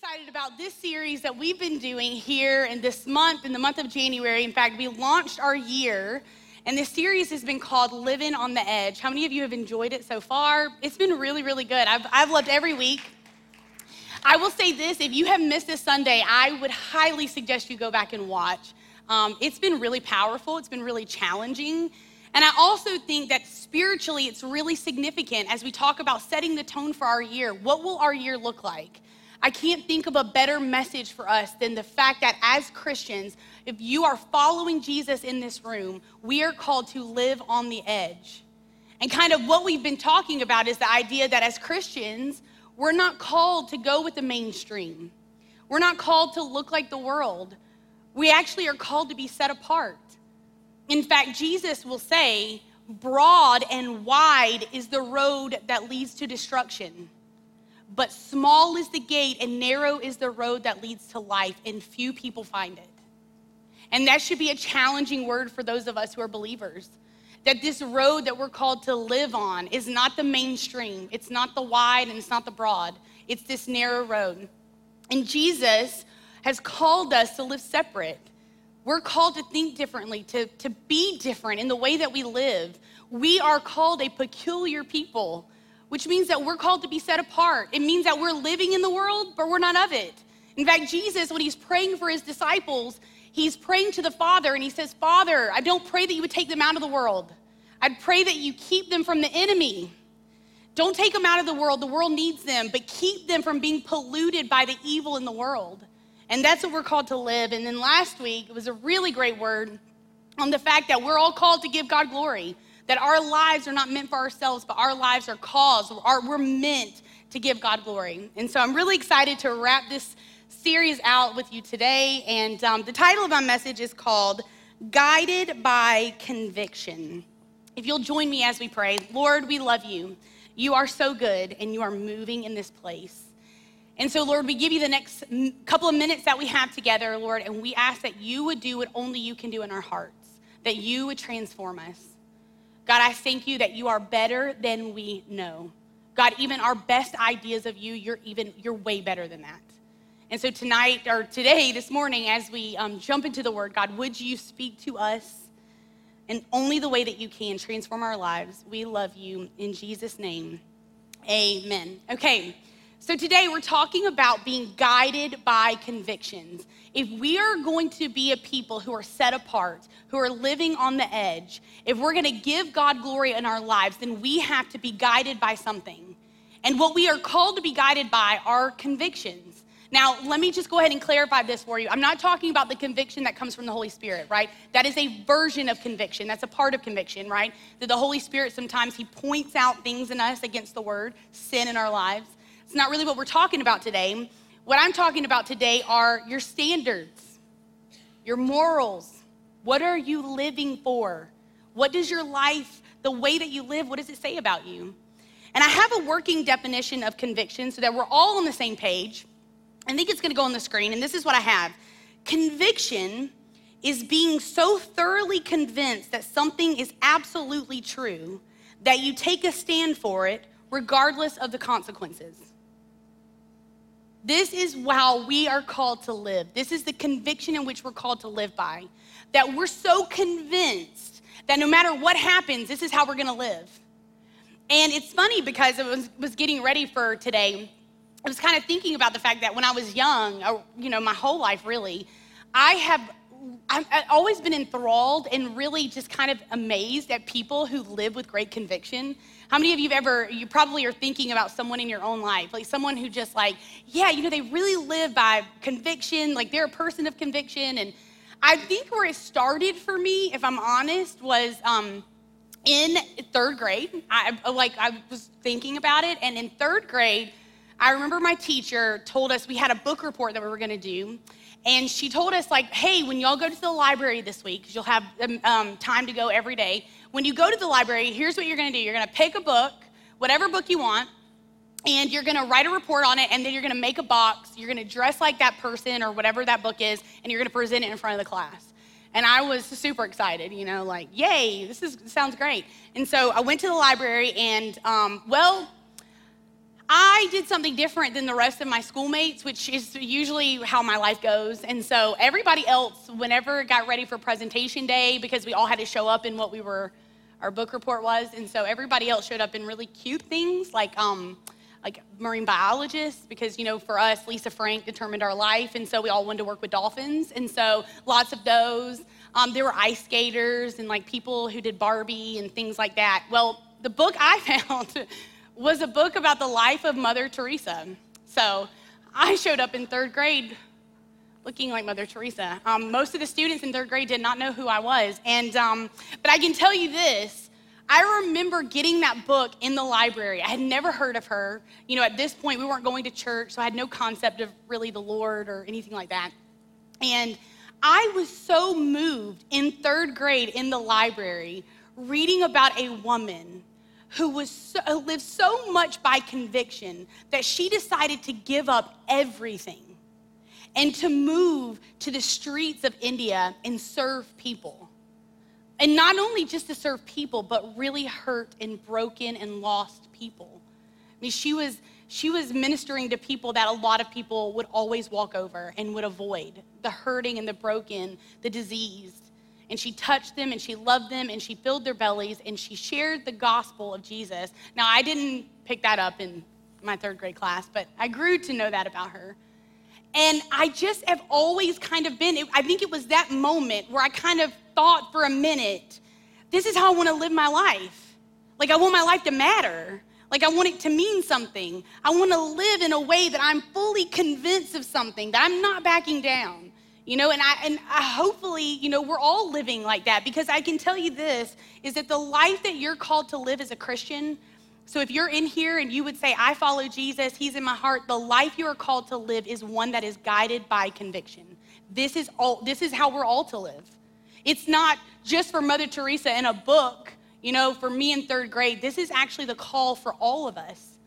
excited about this series that we've been doing here in this month, in the month of January. In fact, we launched our year, and this series has been called Living on the Edge. How many of you have enjoyed it so far? It's been really, really good. I've, I've loved every week. I will say this if you have missed this Sunday, I would highly suggest you go back and watch. Um, it's been really powerful, it's been really challenging. And I also think that spiritually, it's really significant as we talk about setting the tone for our year. What will our year look like? I can't think of a better message for us than the fact that as Christians, if you are following Jesus in this room, we are called to live on the edge. And kind of what we've been talking about is the idea that as Christians, we're not called to go with the mainstream. We're not called to look like the world. We actually are called to be set apart. In fact, Jesus will say, Broad and wide is the road that leads to destruction but small is the gate and narrow is the road that leads to life, and few people find it. And that should be a challenging word for those of us who are believers. That this road that we're called to live on is not the mainstream, it's not the wide and it's not the broad, it's this narrow road. And Jesus has called us to live separate. We're called to think differently, to, to be different in the way that we live. We are called a peculiar people which means that we're called to be set apart. It means that we're living in the world, but we're not of it. In fact, Jesus, when he's praying for his disciples, he's praying to the Father and he says, Father, I don't pray that you would take them out of the world. I'd pray that you keep them from the enemy. Don't take them out of the world. The world needs them, but keep them from being polluted by the evil in the world. And that's what we're called to live. And then last week, it was a really great word on the fact that we're all called to give God glory that our lives are not meant for ourselves, but our lives are caused, we're meant to give God glory. And so I'm really excited to wrap this series out with you today. And um, the title of my message is called Guided by Conviction. If you'll join me as we pray, Lord, we love you. You are so good, and you are moving in this place. And so, Lord, we give you the next couple of minutes that we have together, Lord, and we ask that you would do what only you can do in our hearts, that you would transform us. God, I thank you that you are better than we know. God, even our best ideas of you, you're even, you're way better than that. And so tonight, or today, this morning, as we um, jump into the word, God, would you speak to us in only the way that you can transform our lives? We love you in Jesus' name. Amen. Okay. So, today we're talking about being guided by convictions. If we are going to be a people who are set apart, who are living on the edge, if we're going to give God glory in our lives, then we have to be guided by something. And what we are called to be guided by are convictions. Now, let me just go ahead and clarify this for you. I'm not talking about the conviction that comes from the Holy Spirit, right? That is a version of conviction. That's a part of conviction, right? That the Holy Spirit sometimes he points out things in us against the word, sin in our lives. It's not really what we're talking about today. What I'm talking about today are your standards, your morals. What are you living for? What does your life, the way that you live, what does it say about you? And I have a working definition of conviction so that we're all on the same page. I think it's to go on the screen, and this is what I have. Conviction is being so thoroughly convinced that something is absolutely true that you take a stand for it regardless of the consequences. This is how we are called to live. This is the conviction in which we're called to live by. That we're so convinced that no matter what happens, this is how we're gonna live. And it's funny because I was, was getting ready for today. I was kind of thinking about the fact that when I was young, or, you know, my whole life really, I have I've always been enthralled and really just kind of amazed at people who live with great conviction. How many of you have ever, you probably are thinking about someone in your own life, like someone who just like, yeah, you know, they really live by conviction, like they're a person of conviction. And I think where it started for me, if I'm honest, was um, in third grade. I like I was thinking about it, and in third grade, I remember my teacher told us we had a book report that we were going to do, and she told us like, hey, when y'all go to the library this week, because you'll have um, um, time to go every day when you go to the library, here's what you're going to do you're going to pick a book, whatever book you want, and you're going to write a report on it, and then you're going to make a box. You're going to dress like that person or whatever that book is, and you're going to present it in front of the class. And I was super excited, you know, like, yay, this is, sounds great. And so I went to the library, and um, well, I did something different than the rest of my schoolmates, which is usually how my life goes. And so everybody else, whenever got ready for presentation day, because we all had to show up in what we were, our book report was, and so everybody else showed up in really cute things like um, like marine biologists, because you know for us, Lisa Frank determined our life, and so we all wanted to work with dolphins, and so lots of those. Um, there were ice skaters and like people who did Barbie and things like that. Well, the book I found was a book about the life of Mother Teresa. So I showed up in third grade looking like Mother Teresa. Um, most of the students in third grade did not know who I was. And, um, but I can tell you this I remember getting that book in the library. I had never heard of her. You know, at this point, we weren't going to church, so I had no concept of really the Lord or anything like that. And I was so moved in third grade in the library reading about a woman who was so, lived so much by conviction that she decided to give up everything and to move to the streets of India and serve people. And not only just to serve people, but really hurt and broken and lost people. I mean, she was she was ministering to people that a lot of people would always walk over and would avoid the hurting and the broken, the diseased and she touched them and she loved them and she filled their bellies and she shared the gospel of Jesus. Now, I didn't pick that up in my third grade class, but I grew to know that about her. And I just have always kind of been, I think it was that moment where I kind of thought for a minute, this is how I want to live my life. Like, I want my life to matter. Like, I want it to mean something. I want to live in a way that I'm fully convinced of something, that I'm not backing down. You know, and I and I hopefully, you know, we're all living like that because I can tell you this is that the life that you're called to live as a Christian. So if you're in here and you would say, I follow Jesus, he's in my heart, the life you are called to live is one that is guided by conviction. This is all this is how we're all to live. It's not just for Mother Teresa in a book, you know, for me in third grade. This is actually the call for all of us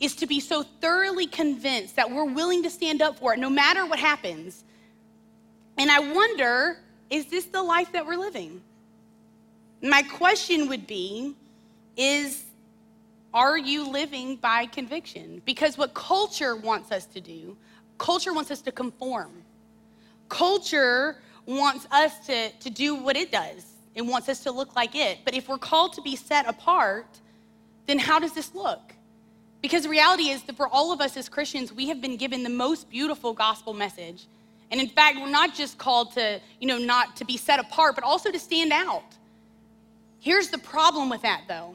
is to be so thoroughly convinced that we're willing to stand up for it no matter what happens and I wonder is this the life that we're living? My question would be is are you living by conviction? Because what culture wants us to do, culture wants us to conform. Culture wants us to, to do what it does. It wants us to look like it. But if we're called to be set apart, then how does this look? Because the reality is that for all of us as Christians, we have been given the most beautiful gospel message and in fact, we're not just called to, you know, not to be set apart, but also to stand out. Here's the problem with that, though,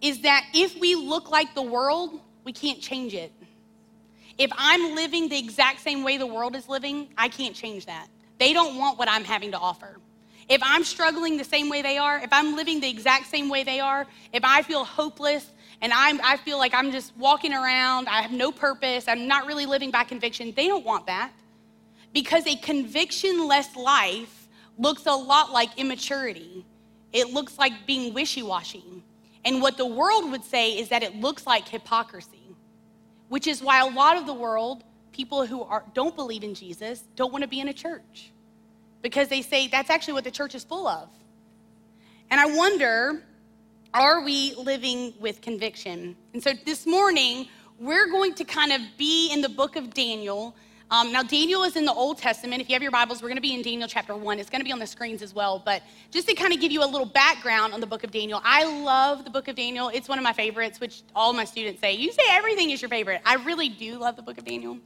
is that if we look like the world, we can't change it. If I'm living the exact same way the world is living, I can't change that. They don't want what I'm having to offer. If I'm struggling the same way they are, if I'm living the exact same way they are, if I feel hopeless and I'm, I feel like I'm just walking around, I have no purpose, I'm not really living by conviction, they don't want that because a conviction less life looks a lot like immaturity. It looks like being wishy washy. And what the world would say is that it looks like hypocrisy, which is why a lot of the world, people who are, don't believe in Jesus, don't want to be in a church because they say that's actually what the church is full of. And I wonder, are we living with conviction? And so this morning, we're going to kind of be in the book of Daniel um, now, Daniel is in the Old Testament. If you have your Bibles, we're going to be in Daniel chapter 1. It's going to be on the screens as well. But just to kind of give you a little background on the book of Daniel, I love the book of Daniel. It's one of my favorites, which all my students say. You say everything is your favorite. I really do love the book of Daniel.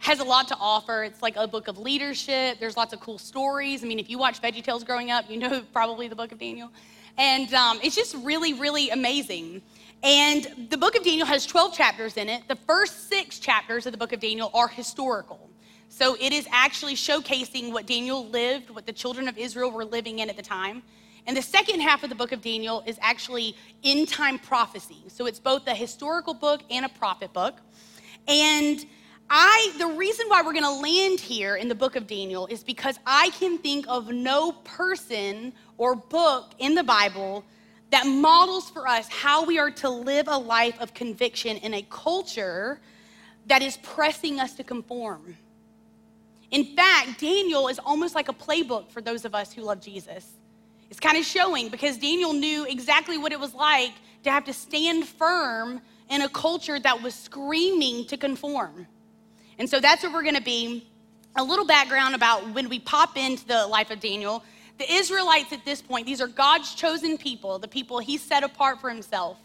Has a lot to offer. It's like a book of leadership. There's lots of cool stories. I mean, if you watch VeggieTales growing up, you know probably the book of Daniel. And um, it's just really, really amazing. And the book of Daniel has 12 chapters in it. The first six chapters of the book of Daniel are historical. So it is actually showcasing what Daniel lived, what the children of Israel were living in at the time. And the second half of the book of Daniel is actually end time prophecy. So it's both a historical book and a prophet book. And I, the reason why we're going to land here in the book of Daniel is because I can think of no person or book in the Bible that models for us how we are to live a life of conviction in a culture that is pressing us to conform. In fact, Daniel is almost like a playbook for those of us who love Jesus. It's kind of showing because Daniel knew exactly what it was like to have to stand firm in a culture that was screaming to conform. And so that's what we're gonna be. A little background about when we pop into the life of Daniel. The Israelites at this point, these are God's chosen people, the people he set apart for himself.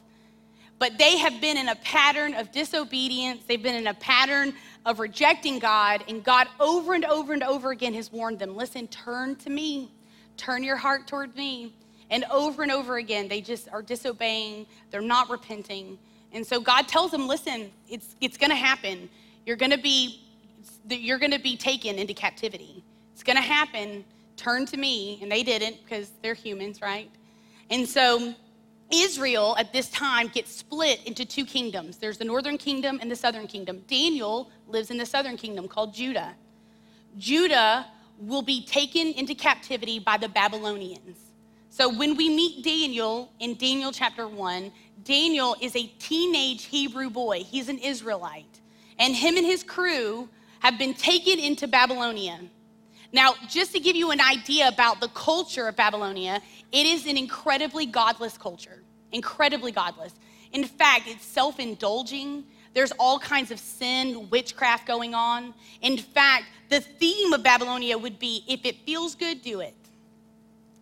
But they have been in a pattern of disobedience. They've been in a pattern of rejecting God. And God, over and over and over again, has warned them listen, turn to me, turn your heart toward me. And over and over again, they just are disobeying, they're not repenting. And so God tells them, listen, it's, it's gonna happen. You're gonna be you're gonna be taken into captivity. It's gonna happen. Turn to me. And they didn't because they're humans, right? And so Israel at this time gets split into two kingdoms. There's the northern kingdom and the southern kingdom. Daniel lives in the southern kingdom called Judah. Judah will be taken into captivity by the Babylonians. So when we meet Daniel in Daniel chapter 1, Daniel is a teenage Hebrew boy. He's an Israelite. And him and his crew have been taken into Babylonia. Now, just to give you an idea about the culture of Babylonia, it is an incredibly godless culture, incredibly godless. In fact, it's self indulging. There's all kinds of sin, witchcraft going on. In fact, the theme of Babylonia would be if it feels good, do it.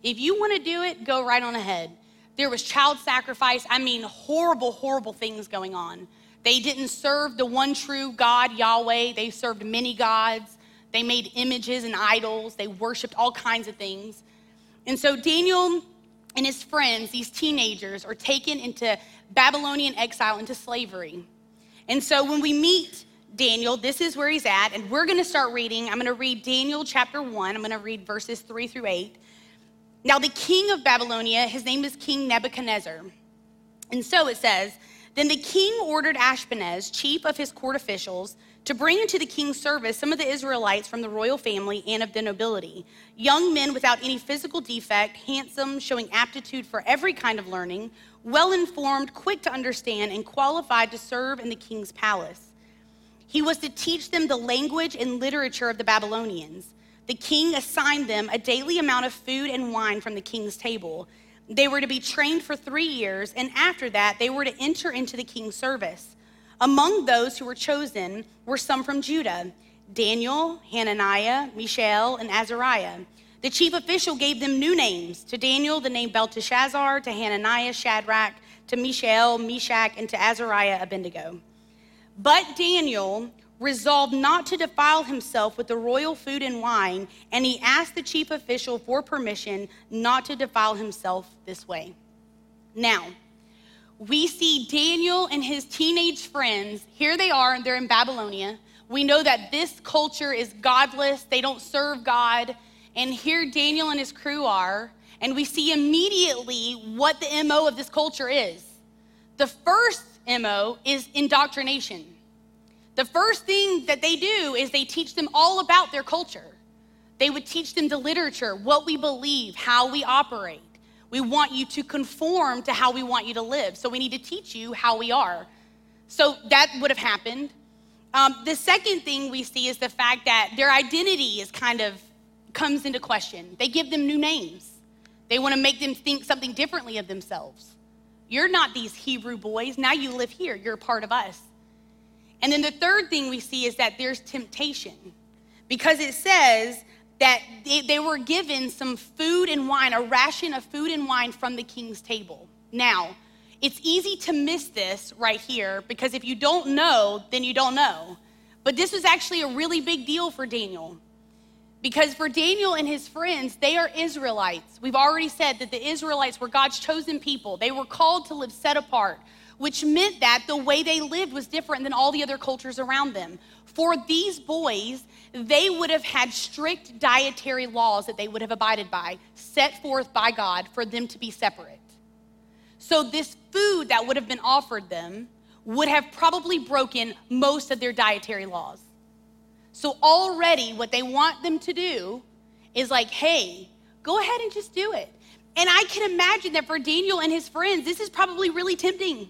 If you want to do it, go right on ahead. There was child sacrifice. I mean, horrible, horrible things going on. They didn't serve the one true God, Yahweh. They served many gods. They made images and idols. They worshiped all kinds of things. And so Daniel and his friends, these teenagers, are taken into Babylonian exile, into slavery. And so when we meet Daniel, this is where he's at, and we're going to start reading. I'm going to read Daniel chapter 1. I'm going to read verses 3 through 8. Now, the king of Babylonia, his name is King Nebuchadnezzar. And so it says, Then the king ordered Ashpenaz, chief of his court officials, to bring into the king's service some of the Israelites from the royal family and of the nobility, young men without any physical defect, handsome, showing aptitude for every kind of learning, well informed, quick to understand, and qualified to serve in the king's palace. He was to teach them the language and literature of the Babylonians. The king assigned them a daily amount of food and wine from the king's table. They were to be trained for three years, and after that, they were to enter into the king's service. Among those who were chosen were some from Judah Daniel, Hananiah, Mishael, and Azariah. The chief official gave them new names to Daniel, the name Belteshazzar, to Hananiah, Shadrach, to Mishael, Meshach, and to Azariah, Abednego. But Daniel resolved not to defile himself with the royal food and wine, and he asked the chief official for permission not to defile himself this way. Now, we see Daniel and his teenage friends. Here they are, they're in Babylonia. We know that this culture is godless, they don't serve God. And here Daniel and his crew are. And we see immediately what the MO of this culture is. The first MO is indoctrination. The first thing that they do is they teach them all about their culture. They would teach them the literature, what we believe, how we operate. We want you to conform to how we want you to live. So we need to teach you how we are. So that would have happened. Um, the second thing we see is the fact that their identity is kind of comes into question. They give them new names. They want to make them think something differently of themselves. You're not these Hebrew boys. Now you live here. You're a part of us. And then the third thing we see is that there's temptation because it says that they, they were given some food and wine, a ration of food and wine from the king's table. Now, it's easy to miss this right here because if you don't know, then you don't know. But this was actually a really big deal for Daniel. Because for Daniel and his friends, they are Israelites. We've already said that the Israelites were God's chosen people. They were called to live set apart, which meant that the way they lived was different than all the other cultures around them. For these boys, they would have had strict dietary laws that they would have abided by, set forth by God for them to be separate. So, this food that would have been offered them would have probably broken most of their dietary laws. So, already what they want them to do is like, hey, go ahead and just do it. And I can imagine that for Daniel and his friends, this is probably really tempting,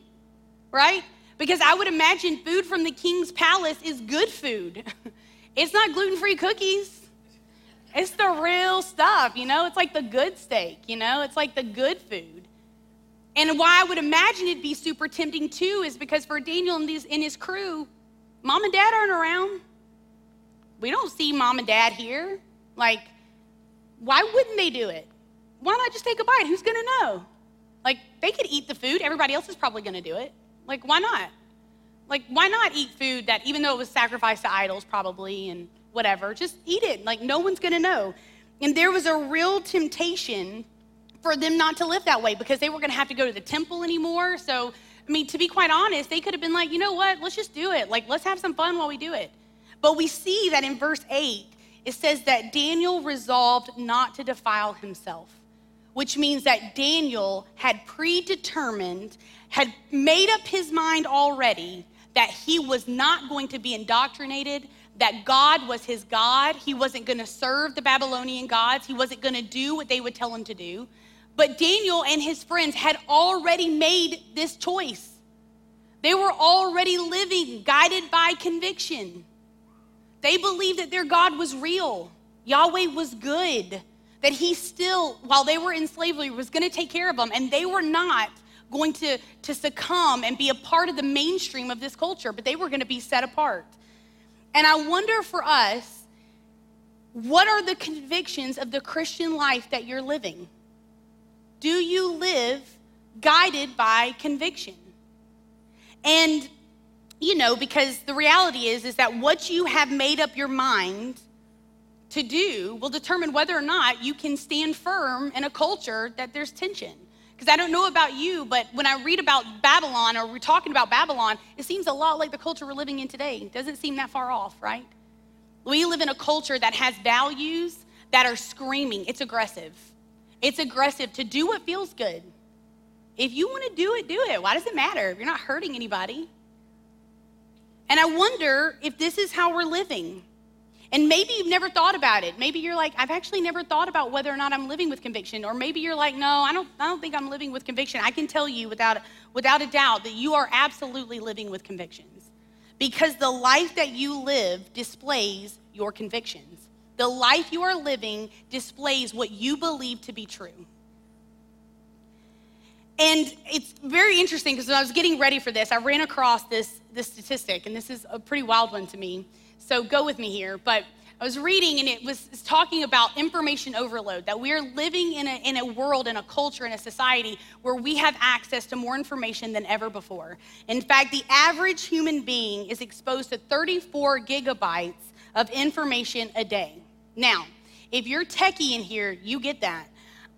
right? Because I would imagine food from the king's palace is good food. It's not gluten free cookies. It's the real stuff, you know? It's like the good steak, you know? It's like the good food. And why I would imagine it'd be super tempting too is because for Daniel and, and his crew, mom and dad aren't around. We don't see mom and dad here. Like, why wouldn't they do it? Why not just take a bite? Who's gonna know? Like, they could eat the food, everybody else is probably gonna do it. Like, why not? Like, why not eat food that, even though it was sacrificed to idols, probably, and whatever, just eat it. Like, no one's gonna know. And there was a real temptation for them not to live that way because they were gonna have to go to the temple anymore. So, I mean, to be quite honest, they could have been like, you know what, let's just do it. Like, let's have some fun while we do it. But we see that in verse 8, it says that Daniel resolved not to defile himself, which means that Daniel had predetermined, had made up his mind already that he was not going to be indoctrinated, that God was his God. He wasn't going to serve the Babylonian gods, he wasn't going to do what they would tell him to do. But Daniel and his friends had already made this choice. They were already living guided by conviction. They believed that their God was real, Yahweh was good, that He still, while they were in slavery, was going to take care of them, and they were not going to, to succumb and be a part of the mainstream of this culture, but they were going to be set apart. And I wonder for us, what are the convictions of the Christian life that you're living? Do you live guided by conviction? And you know, because the reality is is that what you have made up your mind to do will determine whether or not you can stand firm in a culture that there's tension. Because I don't know about you, but when I read about Babylon or we're talking about Babylon, it seems a lot like the culture we're living in today. It doesn't seem that far off, right? We live in a culture that has values that are screaming. It's aggressive. It's aggressive to do what feels good. If you want to do it, do it. Why does it matter? You're not hurting anybody. And I wonder if this is how we're living. And maybe you've never thought about it. Maybe you're like, I've actually never thought about whether or not I'm living with conviction. Or maybe you're like, no, I don't, I don't think I'm living with conviction. I can tell you without, without a doubt that you are absolutely living with convictions. Because the life that you live displays your convictions. The life you are living displays what you believe to be true. And it's very interesting because when I was getting ready for this, I ran across this, this statistic, and this is a pretty wild one to me so go with me here. But I was reading and it was talking about information overload, that we're living in a, in a world, in a culture, in a society where we have access to more information than ever before. In fact, the average human being is exposed to 34 gigabytes of information a day. Now, if you're techie in here, you get that.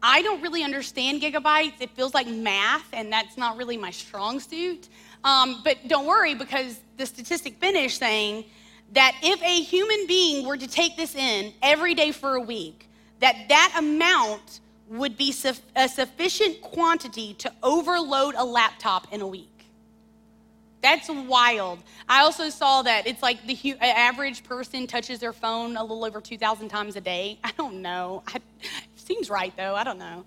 I don't really understand gigabytes. It feels like math, and that's not really my strong suit. Um, but don't worry because the statistic finished saying that if a human being were to take this in every day for a week, that that amount would be a sufficient quantity to overload a laptop in a week. That's wild. I also saw that it's like the average person touches their phone a little over 2,000 times a day. I don't know. I, seems right though. I don't know.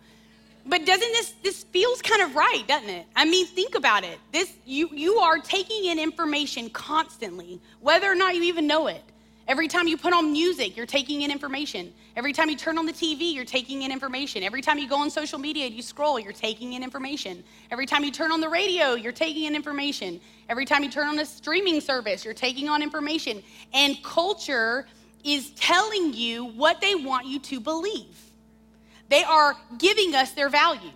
But doesn't this this feels kind of right, doesn't it? I mean, think about it. This you you are taking in information constantly, whether or not you even know it. Every time you put on music, you're taking in information. Every time you turn on the TV, you're taking in information. Every time you go on social media you scroll, you're taking in information. Every time you turn on the radio, you're taking in information. Every time you turn on a streaming service, you're taking on information. And culture is telling you what they want you to believe. They are giving us their values.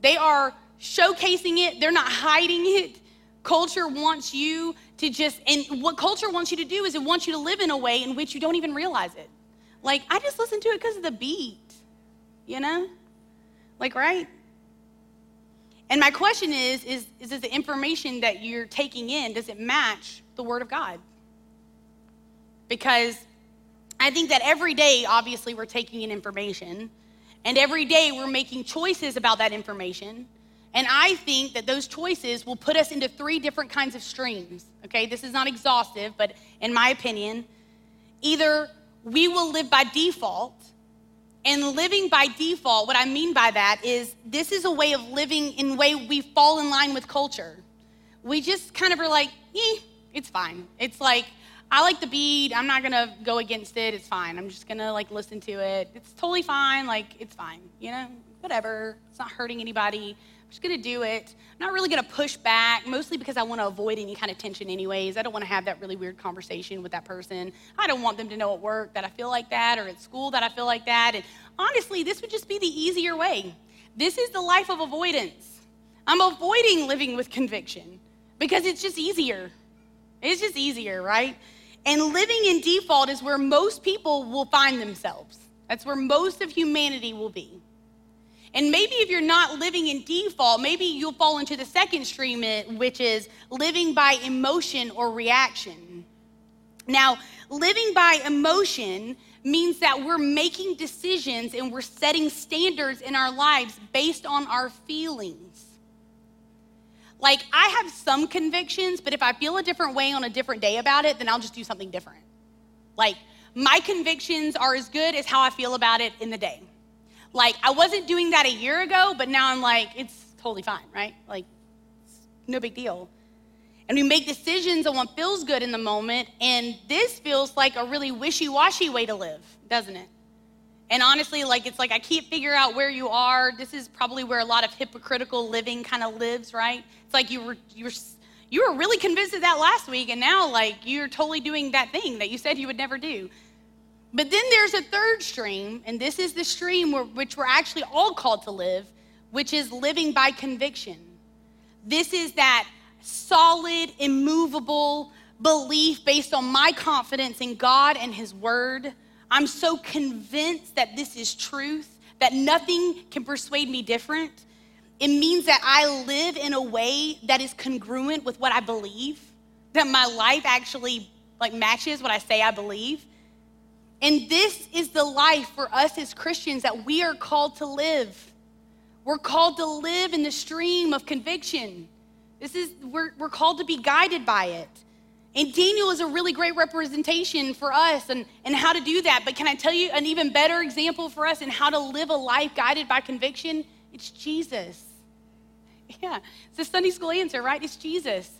They are showcasing it, they're not hiding it. Culture wants you to just, and what culture wants you to do is it wants you to live in a way in which you don't even realize it. Like, I just listen to it because of the beat, you know? Like, right? And my question is, is, is the information that you're taking in, does it match the Word of God? Because I think that every day, obviously, we're taking in information. And every day we're making choices about that information. And I think that those choices will put us into three different kinds of streams. Okay, this is not exhaustive, but in my opinion, either we will live by default, and living by default, what I mean by that is this is a way of living in way we fall in line with culture. We just kind of are like, eh, it's fine. It's like, I like the beat. I'm not gonna go against it. It's fine. I'm just gonna like listen to it. It's totally fine. Like it's fine. You know, whatever. It's not hurting anybody. I'm just gonna do it. I'm not really gonna push back, mostly because I wanna avoid any kind of tension, anyways. I don't wanna have that really weird conversation with that person. I don't want them to know at work that I feel like that or at school that I feel like that. And honestly, this would just be the easier way. This is the life of avoidance. I'm avoiding living with conviction because it's just easier. It's just easier, right? And living in default is where most people will find themselves. That's where most of humanity will be. And maybe if you're not living in default, maybe you'll fall into the second stream, eh, which is living by emotion or reaction. Now, living by emotion means that we're making decisions and we're setting standards in our lives based on our feelings. Like, I have some convictions, but if I feel a different way on a different day about it, then I'll just do something different. Like, my convictions are as good as how I feel about it in the day. Like, I wasn't doing that a year ago, but now I'm like, it's totally fine, right? Like, no big deal. And we make decisions on what feels good in the moment, and this feels like a really wishy washy way to live, doesn't it? And honestly, like, it's like I can't figure out where you are. This is probably where a lot of hypocritical living kind of lives, right? It's like you were, you were, you were really convinced of that last week, and now, like, you're totally doing that thing that you said you would never do. But then there's a third stream, and this is the stream where, which we're actually all called to live, which is living by conviction. This is that solid, immovable belief based on my confidence in God and His Word. I'm so convinced that this is truth, that nothing can persuade me different. It means that I live in a way that is congruent with what I believe, that my life actually like matches what I say I believe. And this is the life for us as Christians that we are called to live. We're called to live in the stream of conviction. This is we're, we're called to be guided by it. And Daniel is a really great representation for us and, and how to do that. But can I tell you an even better example for us in how to live a life guided by conviction? It's Jesus. Yeah, it's a Sunday school answer, right? It's Jesus.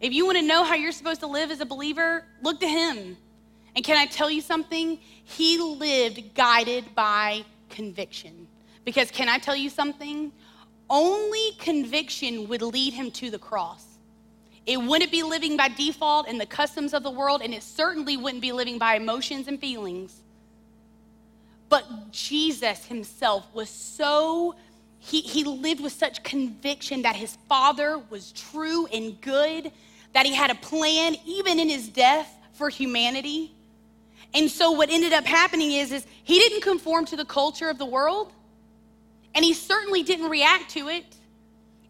If you want to know how you're supposed to live as a believer, look to him. And can I tell you something? He lived guided by conviction. Because can I tell you something? Only conviction would lead him to the cross. It wouldn't be living by default and the customs of the world, and it certainly wouldn't be living by emotions and feelings. But Jesus himself was so, he, he lived with such conviction that his Father was true and good, that he had a plan, even in his death, for humanity. And so what ended up happening is, is he didn't conform to the culture of the world, and he certainly didn't react to it.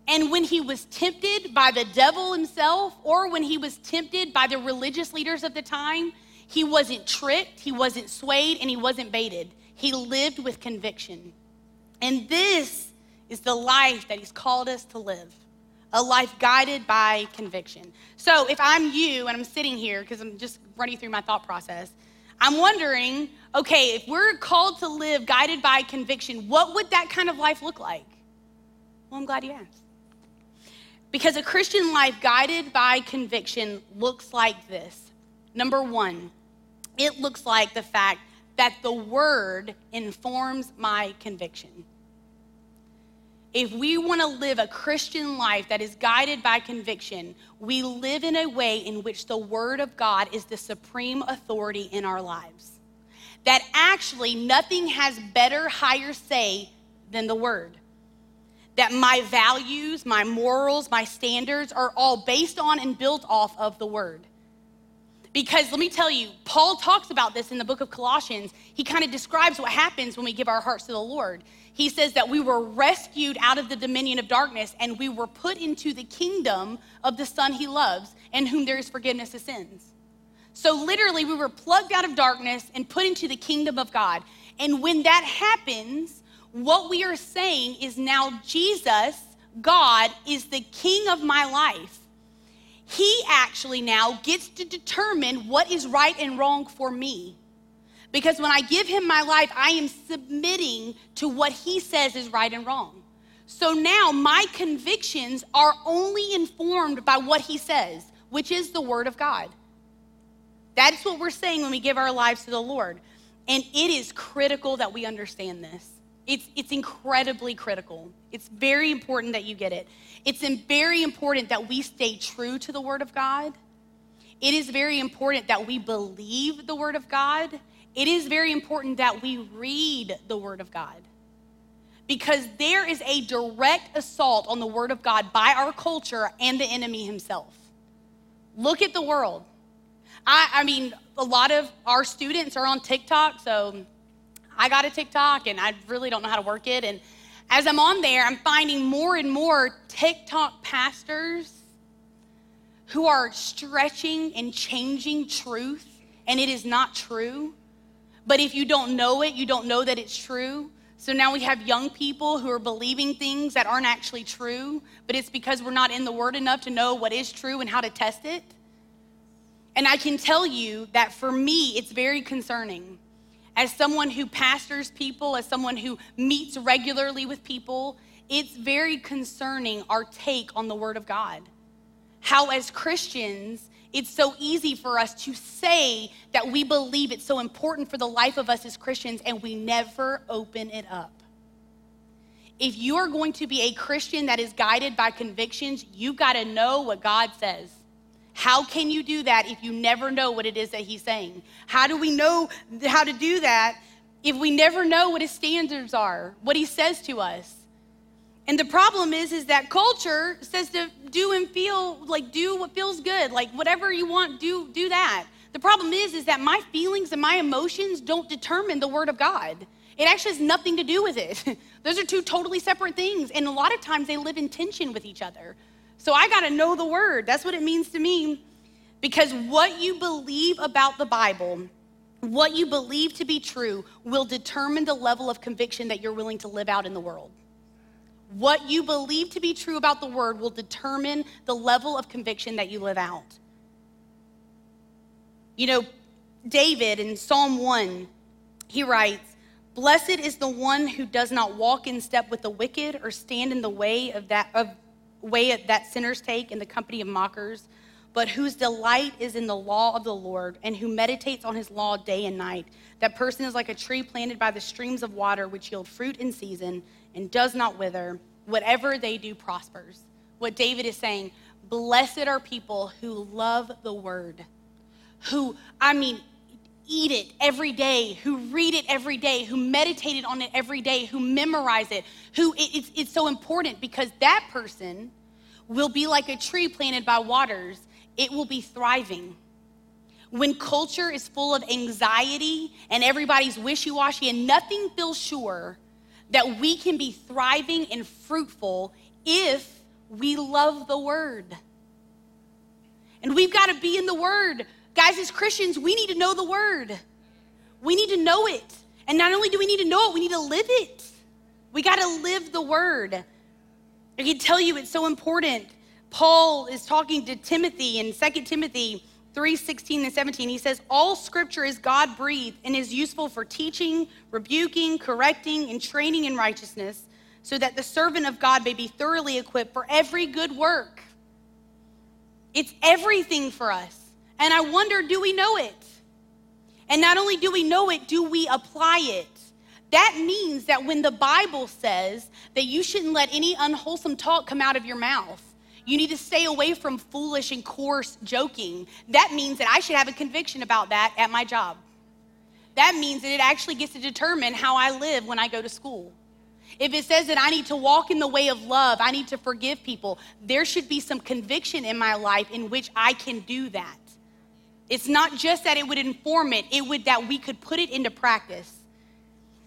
And when he was tempted by the devil himself, or when he was tempted by the religious leaders of the time, he wasn't tricked, he wasn't swayed, and he wasn't baited. He lived with conviction. And this is the life that he's called us to live a life guided by conviction. So if I'm you and I'm sitting here, because I'm just running through my thought process, I'm wondering okay, if we're called to live guided by conviction, what would that kind of life look like? Well, I'm glad you asked. Because a Christian life guided by conviction looks like this. Number one, it looks like the fact that the word informs my conviction if we want to live a Christian life that is guided by conviction, we live in a way in which the Word of God is the supreme authority in our lives. That actually nothing has better, higher say than the Word. That my values, my morals, my standards are all based on and built off of the Word. Because let me tell you, Paul talks about this in the book of Colossians. He kind of describes what happens when we give our hearts to the Lord he says that we were rescued out of the dominion of darkness and we were put into the kingdom of the Son he loves, and whom there is forgiveness of sins. So, literally, we were plugged out of darkness and put into the kingdom of God. And when that happens, what we are saying is now Jesus, God, is the king of my life. He actually now gets to determine what is right and wrong for me. Because when I give him my life, I am submitting to what he says is right and wrong. So now my convictions are only informed by what he says, which is the word of God. That's what we're saying when we give our lives to the Lord. And it is critical that we understand this. It's, it's incredibly critical. It's very important that you get it. It's very important that we stay true to the Word of God. It is very important that we believe the Word of God. It is very important that we read the Word of God. Because there is a direct assault on the Word of God by our culture and the enemy himself. Look at the world. I, I mean, a lot of our students are on TikTok, so I got a TikTok and I really don't know how to work it. And as I'm on there, I'm finding more and more TikTok pastors who are stretching and changing truth, and it is not true. But if you don't know it, you don't know that it's true. So now we have young people who are believing things that aren't actually true, but it's because we're not in the Word enough to know what is true and how to test it. And I can tell you that for me, it's very concerning as someone who pastors people, as someone who meets regularly with people, it's very concerning our take on the Word of God. How, as Christians, it's so easy for us to say that we believe it's so important for the life of us as Christians, and we never open it up. If you are going to be a Christian that is guided by convictions, you've got to know what God says. How can you do that if you never know what it is that he's saying? How do we know how to do that if we never know what his standards are, what he says to us? And the problem is is that culture says to do and feel like do what feels good, like whatever you want, do do that. The problem is is that my feelings and my emotions don't determine the word of God. It actually has nothing to do with it. Those are two totally separate things. And a lot of times they live in tension with each other. So I got to know the word. That's what it means to me. Because what you believe about the Bible, what you believe to be true, will determine the level of conviction that you're willing to live out in the world. What you believe to be true about the word will determine the level of conviction that you live out. You know, David in Psalm 1, he writes, Blessed is the one who does not walk in step with the wicked or stand in the way of that of way that sinners take in the company of mockers, but whose delight is in the law of the Lord and who meditates on his law day and night. That person is like a tree planted by the streams of water, which yield fruit in season and does not wither. Whatever they do prospers. What David is saying, blessed are people who love the word, who, I mean, eat it every day, who read it every day, who meditated on it every day, who memorize it, who it, it's, it's so important because that person will be like a tree planted by waters, it will be thriving. When culture is full of anxiety and everybody's wishy washy and nothing feels sure, that we can be thriving and fruitful if we love the word. And we've got to be in the word. Guys, as Christians, we need to know the word. We need to know it. And not only do we need to know it, we need to live it. We got to live the word. I can tell you it's so important. Paul is talking to Timothy in 2 Timothy 3 16 and 17. He says, All scripture is God breathed and is useful for teaching, rebuking, correcting, and training in righteousness, so that the servant of God may be thoroughly equipped for every good work. It's everything for us. And I wonder, do we know it? And not only do we know it, do we apply it? That means that when the Bible says that you shouldn't let any unwholesome talk come out of your mouth, you need to stay away from foolish and coarse joking. That means that I should have a conviction about that at my job. That means that it actually gets to determine how I live when I go to school. If it says that I need to walk in the way of love, I need to forgive people, there should be some conviction in my life in which I can do that. It's not just that it would inform it, it would that we could put it into practice.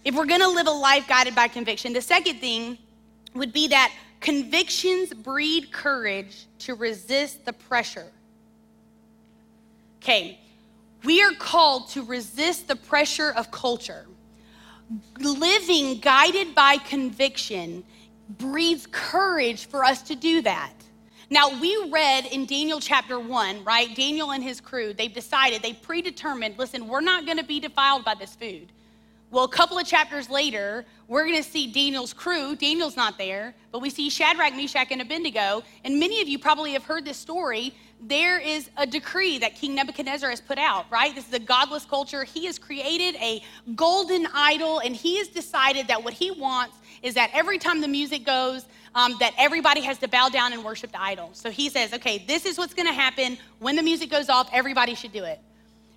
If we're gonna live a life guided by conviction, the second thing would be that convictions breed courage to resist the pressure. Okay, we are called to resist the pressure of culture. Living guided by conviction breeds courage for us to do that. Now, we read in Daniel chapter 1, right? Daniel and his crew, they've decided, they predetermined, listen, we're not going to be defiled by this food. Well, a couple of chapters later, we're going to see Daniel's crew. Daniel's not there, but we see Shadrach, Meshach, and Abednego. And many of you probably have heard this story. there is a decree that King Nebuchadnezzar has put out, right? This is a godless culture. He has created a golden idol, and he has decided that what he wants is that every time the music goes, um, that everybody has to bow down and worship the idol. So he says, okay, this is what's gonna happen. When the music goes off, everybody should do it.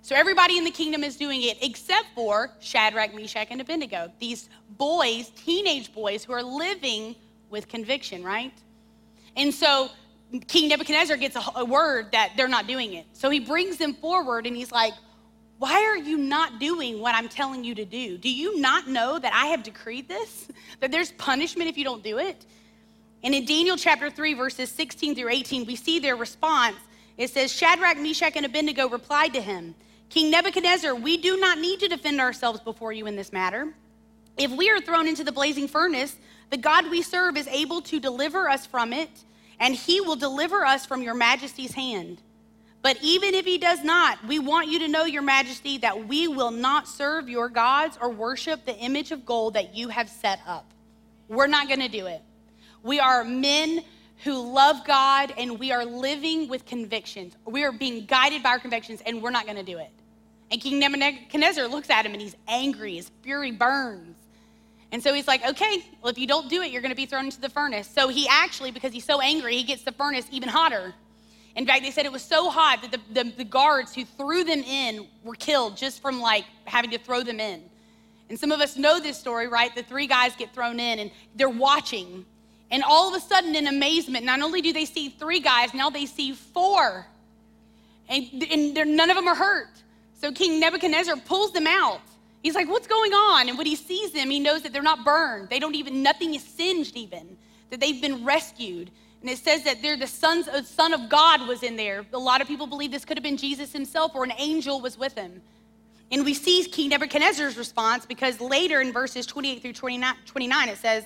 So everybody in the kingdom is doing it except for Shadrach, Meshach, and Abednego. These boys, teenage boys, who are living with conviction, right? And so King Nebuchadnezzar gets a, word that they're not doing it. So he brings them forward and he's like, why are you not doing what I'm telling you to do? Do you not know that I have decreed this? That there's punishment if you don't do it? And in Daniel chapter 3, verses 16 through 18, we see their response. It says, Shadrach, Meshach, and Abednego replied to him, King Nebuchadnezzar, we do not need to defend ourselves before you in this matter. If we are thrown into the blazing furnace, the God we serve is able to deliver us from it, and he will deliver us from your majesty's hand. But even if he does not, we want you to know, your majesty, that we will not serve your gods or worship the image of gold that you have set up. We're not going to do it. We are men who love God and we are living with convictions. We are being guided by our convictions and we're not going to do it. And King Nebuchadnezzar looks at him and he's angry. His fury burns. And so he's like, okay, well, if you don't do it, you're going to be thrown into the furnace. So he actually, because he's so angry, he gets the furnace even hotter. In fact, they said it was so hot that the, the, the, guards who threw them in were killed just from like having to throw them in. And some of us know this story, right? The three guys get thrown in and they're watching. And all of a sudden, in amazement, not only do they see three guys, now they see four. And, and none of them are hurt. So King Nebuchadnezzar pulls them out. He's like, What's going on? And when he sees them, he knows that they're not burned. They don't even, nothing is singed, even, that they've been rescued. And it says that they're the sons, a son of God was in there. A lot of people believe this could have been Jesus himself or an angel was with him. And we see King Nebuchadnezzar's response because later in verses 28 through 29, 29 it says,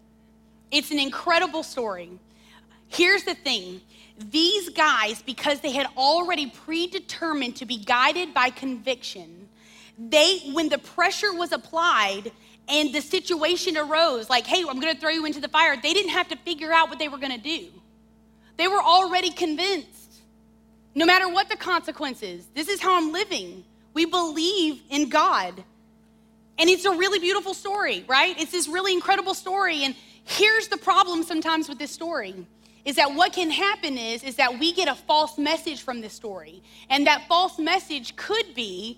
It's an incredible story. Here's the thing these guys, because they had already predetermined to be guided by conviction, they, when the pressure was applied, and the situation arose like, hey, I'm gonna throw you into the fire, they didn't have to figure out what they were gonna do. They were already convinced. No matter what the consequences, this is how I'm living. We believe in God. And it's a really beautiful story, right? It's this really incredible story. And here's the problem sometimes with this story is that what can happen is is that we get a false message from this story. And that false message could be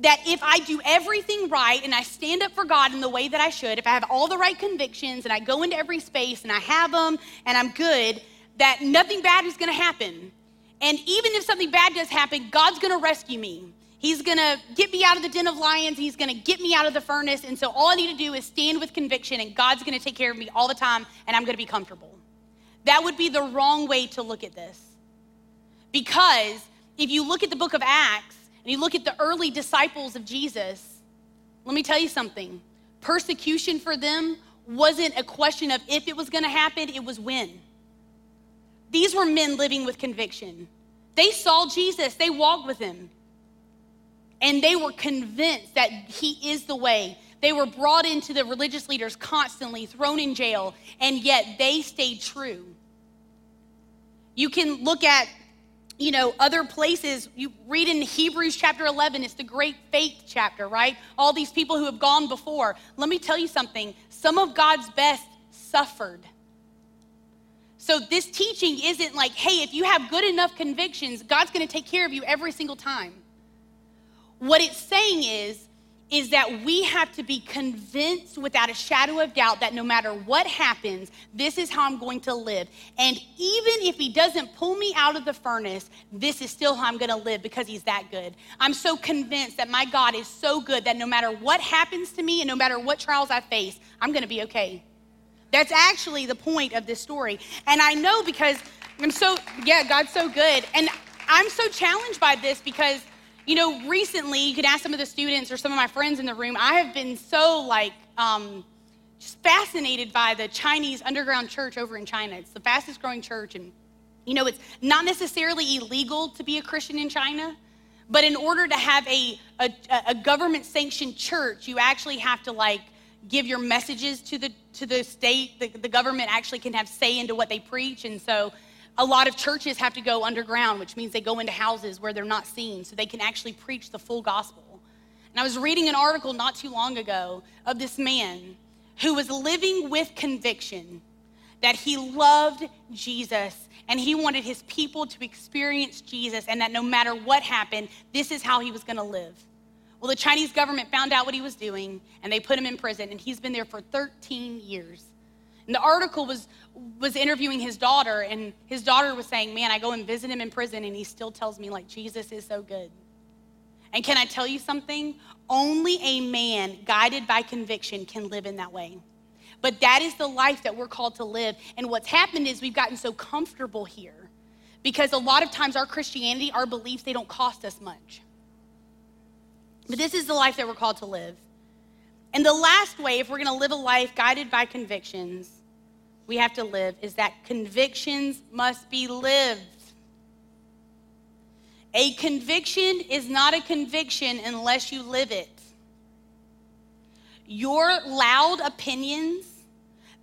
that if I do everything right and I stand up for God in the way that I should, if I have all the right convictions and I go into every space and I have them and I'm good, that nothing bad is gonna happen. And even if something bad does happen, God's gonna rescue me. He's gonna get me out of the den of lions, He's gonna get me out of the furnace. And so all I need to do is stand with conviction, and God's gonna take care of me all the time, and I'm gonna be comfortable. That would be the wrong way to look at this. Because if you look at the book of Acts, and you look at the early disciples of Jesus, let me tell you something. Persecution for them wasn't a question of if it was to happen, it was when. These were men living with conviction. They saw Jesus, they walked with him, and they were convinced that he is the way. They were brought into the religious leaders constantly, thrown in jail, and yet they stayed true. You can look at you know, other places. You read in Hebrews chapter 11, it's the great faith chapter, right? All these people who have gone before. Let me tell you something some of God's best suffered. So, this teaching isn't like, hey, if you have good enough convictions, God's gonna take care of you every single time. What it's saying is, is that we have to be convinced without a shadow of doubt that no matter what happens, this is how I'm going to live. And even if he doesn't pull me out of the furnace, this is still how I'm going to live because he's that good. I'm so convinced that my God is so good that no matter what happens to me and no matter what trials I face, I'm going to be okay. That's actually the point of this story. And I know because I'm so, yeah, God's so good. And I'm so challenged by this because, you know, recently, you could ask some of the students or some of my friends in the room, I have been so like, um, just fascinated by the Chinese underground church over in China. It's the fastest growing church. And, you know, it's not necessarily illegal to be a Christian in China, but in order to have a, a, a government sanctioned church, you actually have to like give your messages to the, to the state. The, the government actually can have say into what they preach. And so a lot of churches have to go underground, which means they go into houses where they're not seen so they can actually preach the full gospel. And I was reading an article not too long ago of this man who was living with conviction that he loved Jesus and he wanted his people to experience Jesus and that no matter what happened, this is how he was going to live. Well, the Chinese government found out what he was doing and they put him in prison, and he's been there for 13 years. And the article was, was interviewing his daughter, and his daughter was saying, Man, I go and visit him in prison, and he still tells me, like, Jesus is so good. And can I tell you something? Only a man guided by conviction can live in that way. But that is the life that we're called to live. And what's happened is we've gotten so comfortable here because a lot of times our Christianity, our beliefs, they don't cost us much. But this is the life that we're called to live. And the last way, if we're going to live a life guided by convictions, we have to live is that convictions must be lived. A conviction is not a conviction unless you live it. Your loud opinions,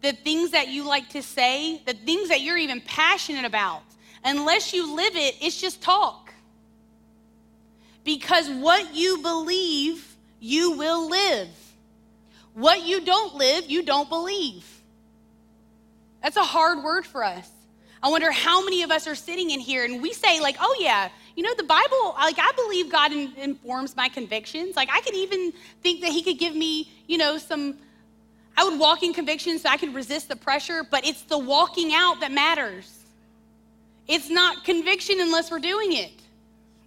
the things that you like to say, the things that you're even passionate about, unless you live it, it's just talk. Because what you believe, you will live. What you don't live, you don't believe. That's a hard word for us. I wonder how many of us are sitting in here and we say, like, oh, yeah, you know, the Bible, like, I believe God in, informs my convictions. Like, I could even think that He could give me, you know, some, I would walk in conviction so I could resist the pressure, but it's the walking out that matters. It's not conviction unless we're doing it.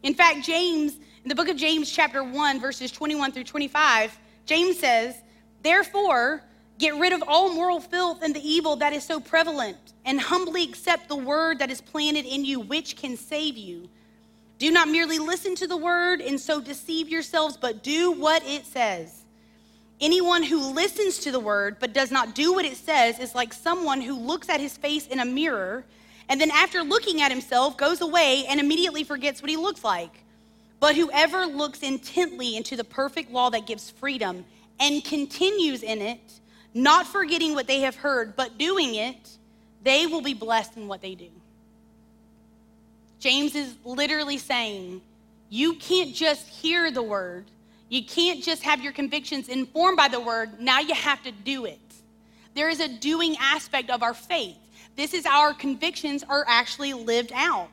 In fact, James, in the book of James, chapter 1, verses 21 through 25, James says, Therefore, get rid of all moral filth and the evil that is so prevalent, and humbly accept the word that is planted in you, which can save you. Do not merely listen to the word and so deceive yourselves, but do what it says. Anyone who listens to the word but does not do what it says is like someone who looks at his face in a mirror and then after looking at himself goes away and immediately forgets what he looks like. But whoever looks intently into the perfect law that gives freedom and continues in it, not forgetting what they have heard, but doing it, they will be blessed in what they do. James is literally saying, you can't just hear the word, you can't just have your convictions informed by the word, now you have to do it. There is a doing aspect of our faith. This is our convictions are actually lived out.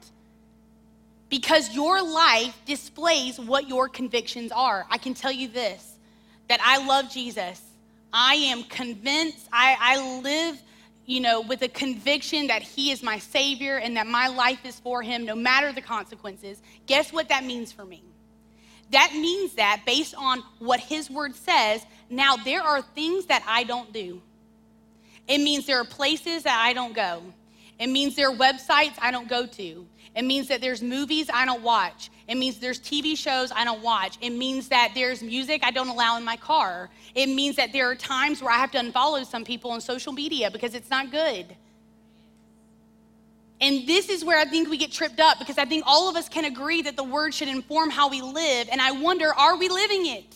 Because your life displays what your convictions are. I can tell you this that I love Jesus. I am convinced, I, I live you know, with a conviction that He is my Savior and that my life is for Him no matter the consequences, guess what that means for me? That means that based on what His Word says, now there are things that I don't do. It means there are places that I don't go. It means there are websites I don't go to. It means that there's movies I don't watch. It means there's TV shows I don't watch. It means that there's music I don't allow in my car. It means that there are times where I have to unfollow some people on social media because it's not good. And this is where I think we get tripped up because I think all of us can agree that the word should inform how we live. And I wonder, are we living it?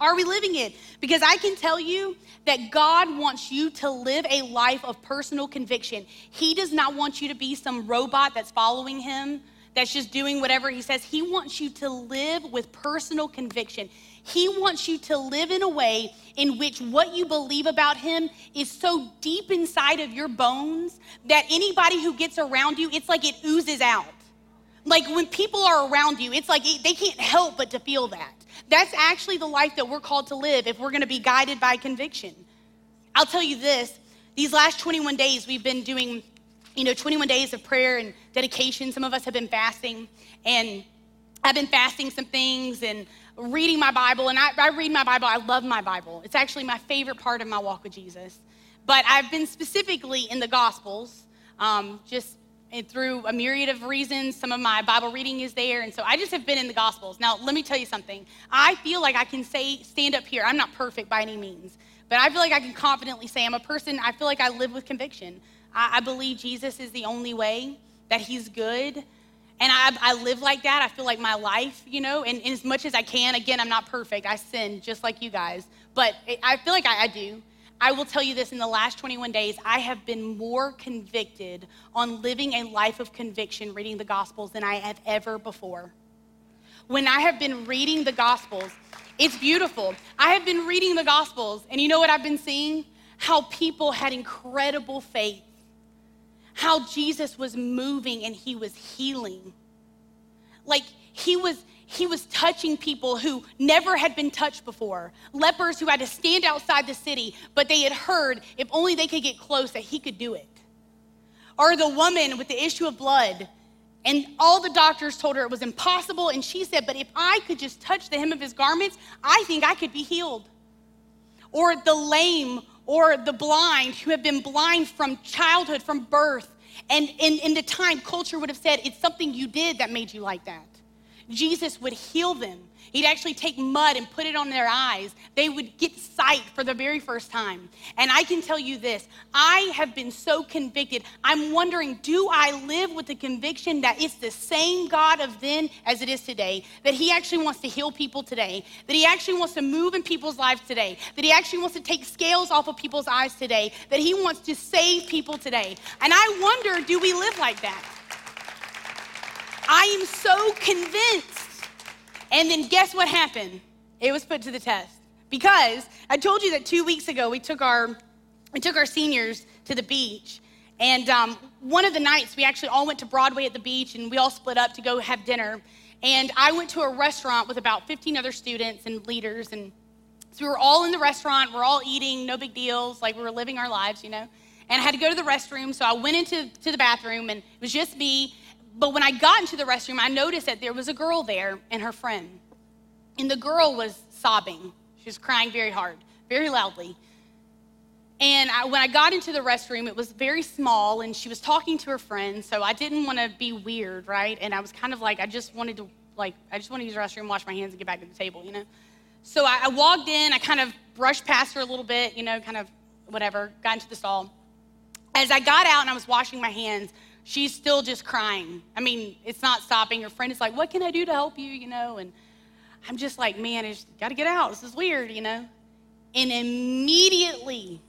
Are we living it? Because I can tell you that God wants you to live a life of personal conviction. He does not want you to be some robot that's following him, that's just doing whatever he says. He wants you to live with personal conviction. He wants you to live in a way in which what you believe about him is so deep inside of your bones that anybody who gets around you, it's like it oozes out. Like when people are around you, it's like they can't help but to feel that. That's actually the life that we're called to live if we're going to be guided by conviction. I'll tell you this these last 21 days, we've been doing, you know, 21 days of prayer and dedication. Some of us have been fasting, and I've been fasting some things and reading my Bible. And I, I read my Bible, I love my Bible. It's actually my favorite part of my walk with Jesus. But I've been specifically in the Gospels, um, just and through a myriad of reasons. Some of my Bible reading is there. And so I just have been in the Gospels. Now, let me tell you something. I feel like I can say, stand up here. I'm not perfect by any means, but I feel like I can confidently say I'm a person, I feel like I live with conviction. I, I believe Jesus is the only way, that he's good. And I, I live like that. I feel like my life, you know, and, and as much as I can, again, I'm not perfect. I sin just like you guys, but I feel like I, I do. I will tell you this in the last 21 days, I have been more convicted on living a life of conviction reading the Gospels than I have ever before. When I have been reading the Gospels, it's beautiful. I have been reading the Gospels, and you know what I've been seeing? How people had incredible faith, how Jesus was moving and he was healing. Like he was he was touching people who never had been touched before, lepers who had to stand outside the city, but they had heard if only they could get close that he could do it. Or the woman with the issue of blood, and all the doctors told her it was impossible, and she said, But if I could just touch the hem of his garments, I think I could be healed. Or the lame or the blind who have been blind from childhood, from birth. And in, in the time, culture would have said it's something you did that made you like that. Jesus would heal them. He'd actually take mud and put it on their eyes. They would get sight for the very first time. And I can tell you this I have been so convicted. I'm wondering do I live with the conviction that it's the same God of then as it is today? That He actually wants to heal people today? That He actually wants to move in people's lives today? That He actually wants to take scales off of people's eyes today? That He wants to save people today? And I wonder do we live like that? I am so convinced. And then guess what happened? It was put to the test. Because I told you that two weeks ago we took our we took our seniors to the beach. And um, one of the nights we actually all went to Broadway at the beach and we all split up to go have dinner. And I went to a restaurant with about 15 other students and leaders. And so we were all in the restaurant, we're all eating, no big deals, like we were living our lives, you know. And I had to go to the restroom, so I went into to the bathroom and it was just me but when I got into the restroom, I noticed that there was a girl there and her friend. And the girl was sobbing. She was crying very hard, very loudly. And I, when I got into the restroom, it was very small, and she was talking to her friend. So I didn't want to be weird, right? And I was kind of like, I just wanted to, like, I just want to use the restroom, wash my hands, and get back to the table, you know. So I, I walked in. I kind of brushed past her a little bit, you know, kind of whatever. Got into the stall. As I got out and I was washing my hands, she's still just crying. I mean, it's not stopping. Her friend is like, What can I do to help you? You know, and I'm just like, Man, I just got to get out. This is weird, you know? And immediately,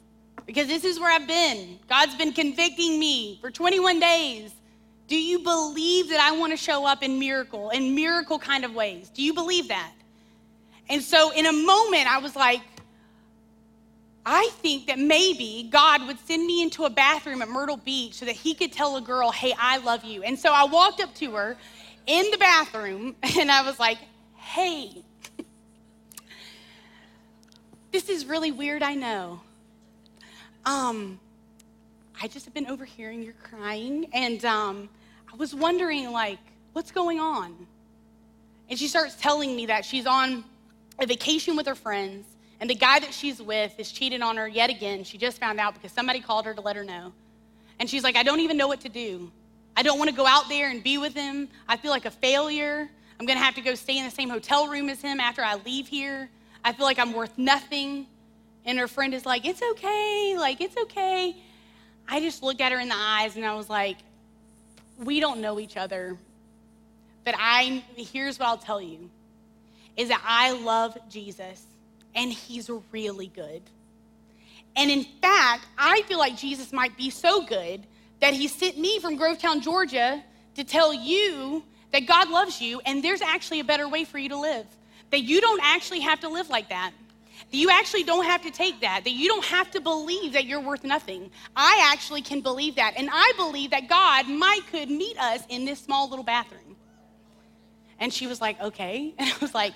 because this is where I've been, God's been convicting me for 21 days. Do you believe that I want to show up in miracle, in miracle kind of ways? Do you believe that? And so in a moment, I was like, I think that maybe God would send me into a bathroom at Myrtle Beach so that he could tell a girl, hey, I love you. And so I walked up to her in the bathroom and I was like, hey, this is really weird, I know. Um, I just have been overhearing your crying and um, I was wondering, like, what's going on? And she starts telling me that she's on a vacation with her friends and the guy that she's with is cheating on her yet again. She just found out because somebody called her to let her know. And she's like, I don't even know what to do. I don't want to go out there and be with him. I feel like a failure. I'm going to have to go stay in the same hotel room as him after I leave here. I feel like I'm worth nothing. And her friend is like, It's okay. Like, it's okay. I just looked at her in the eyes and I was like, We don't know each other. But I, here's what I'll tell you is that I love Jesus and he's really good. And in fact, I feel like Jesus might be so good that he sent me from Grovetown, Georgia to tell you that God loves you and there's actually a better way for you to live. That you don't actually have to live like that. That you actually don't have to take that. That you don't have to believe that you're worth nothing. I actually can believe that. And I believe that God might could meet us in this small little bathroom. And she was like, okay. And I was like,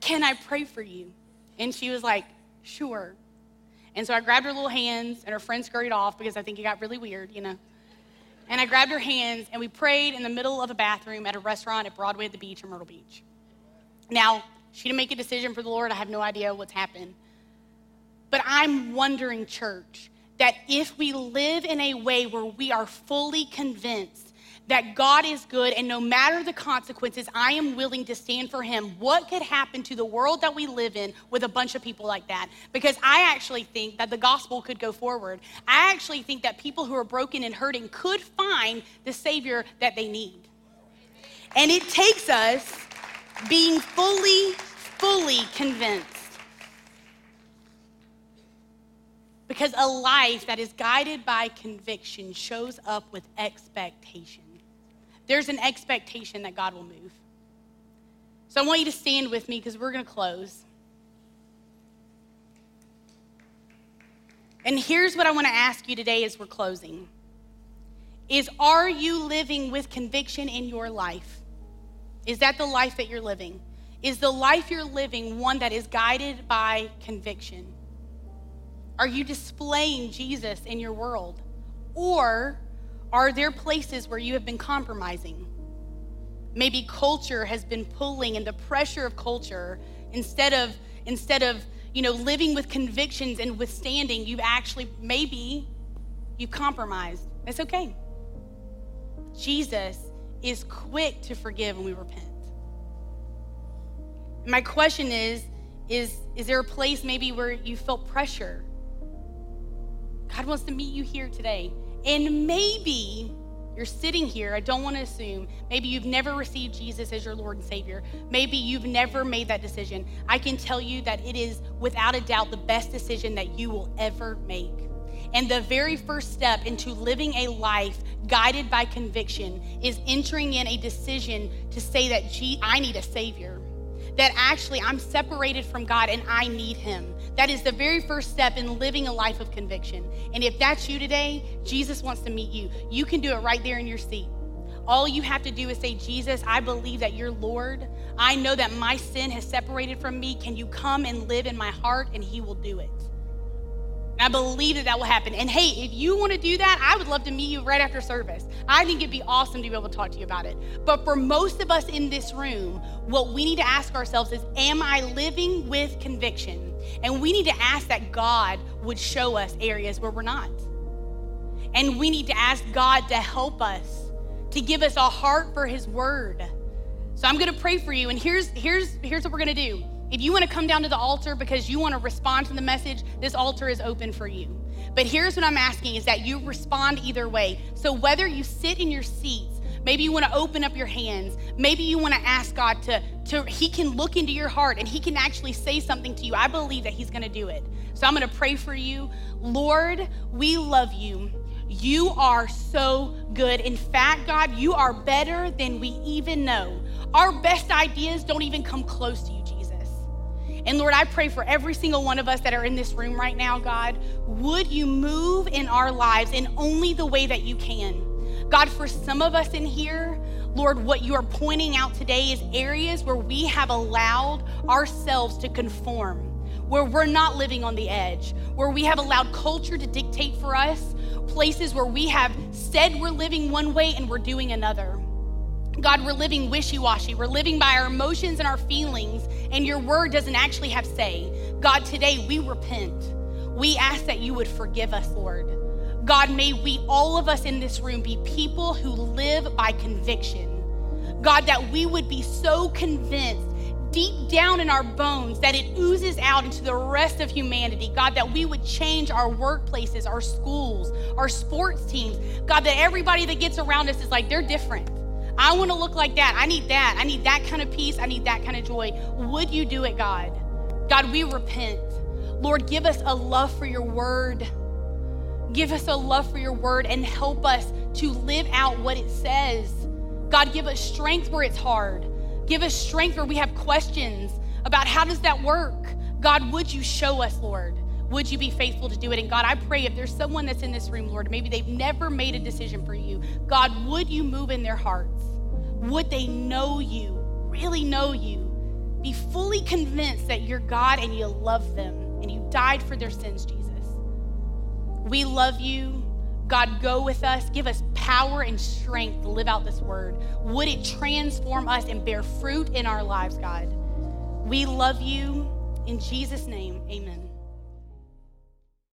can I pray for you? And she was like, Sure. And so I grabbed her little hands, and her friend scurried off because I think it got really weird, you know. And I grabbed her hands, and we prayed in the middle of a bathroom at a restaurant at Broadway at the beach in Myrtle Beach. Now, she didn't make a decision for the Lord. I have no idea what's happened. But I'm wondering, church, that if we live in a way where we are fully convinced that God is good and no matter the consequences, I am willing to stand for Him. What could happen to the world that we live in with a bunch of people like that? Because I actually think that the gospel could go forward. I actually think that people who are broken and hurting could find the Savior that they need. And it takes us being fully, fully convinced. Because a life that is guided by conviction shows up with expectation there's an expectation that God will move. So I want you to stand with me because we're going to close. And here's what I want to ask you today as we're closing is are you living with conviction in your life? Is that the life that you're living? Is the life you're living one that is guided by conviction? Are you displaying Jesus in your world? Or are there places where you have been compromising? Maybe culture has been pulling and the pressure of culture instead of instead of, you know, living with convictions and withstanding, you've actually maybe you've compromised. That's okay. Jesus is quick to forgive when we repent. My question is is is there a place maybe where you felt pressure? God wants to meet you here today. And maybe you're sitting here, I don't want to assume, maybe you've never received Jesus as your Lord and Savior. Maybe you've never made that decision. I can tell you that it is without a doubt the best decision that you will ever make. And the very first step into living a life guided by conviction is entering in a decision to say that, I need a Savior that actually I'm separated from God and I need Him. That is the very first step in living a life of conviction. And if that's you today, Jesus wants to meet you. You can do it right there in your seat. All you have to do is say, Jesus, I believe that you're Lord. I know that my sin has separated from me. Can you come and live in my heart? And He will do it. I believe that that will happen. And hey, if you want to do that, I would love to meet you right after service. I think it'd be awesome to be able to talk to you about it. But for most of us in this room, what we need to ask ourselves is Am I living with conviction? And we need to ask that God would show us areas where we're not. And we need to ask God to help us, to give us a heart for His word. So I'm going to pray for you. And here's, here's, here's what we're going to do. If you want to come down to the altar because you want to respond to the message, this altar is open for you. But here's what I'm asking is that you respond either way. So whether you sit in your seats, maybe you want to open up your hands, maybe you want to ask God to, to he can look into your heart and he can actually say something to you. I believe that he's going to do it. So I'm going to pray for you. Lord, we love you. You are so good. In fact, God, you are better than we even know. Our best ideas don't even come close to you. And Lord, I pray for every single one of us that are in this room right now, God, would you move in our lives in only the way that you can? God, for some of us in here, Lord, what you are pointing out today is areas where we have allowed ourselves to conform, where we're not living on the edge, where we have allowed culture to dictate for us, places where we have said we're living one way and we're doing another. God, we're living wishy washy. We're living by our emotions and our feelings, and your word doesn't actually have say. God, today we repent. We ask that you would forgive us, Lord. God, may we, all of us in this room, be people who live by conviction. God, that we would be so convinced deep down in our bones that it oozes out into the rest of humanity. God, that we would change our workplaces, our schools, our sports teams. God, that everybody that gets around us is like, they're different. I want to look like that. I need that. I need that kind of peace. I need that kind of joy. Would you do it, God? God, we repent. Lord, give us a love for your word. Give us a love for your word and help us to live out what it says. God, give us strength where it's hard. Give us strength where we have questions about how does that work? God, would you show us, Lord? Would you be faithful to do it? And God, I pray if there's someone that's in this room, Lord, maybe they've never made a decision for you, God, would you move in their hearts? Would they know you, really know you, be fully convinced that you're God and you love them and you died for their sins, Jesus? We love you. God, go with us. Give us power and strength to live out this word. Would it transform us and bear fruit in our lives, God? We love you. In Jesus' name, amen.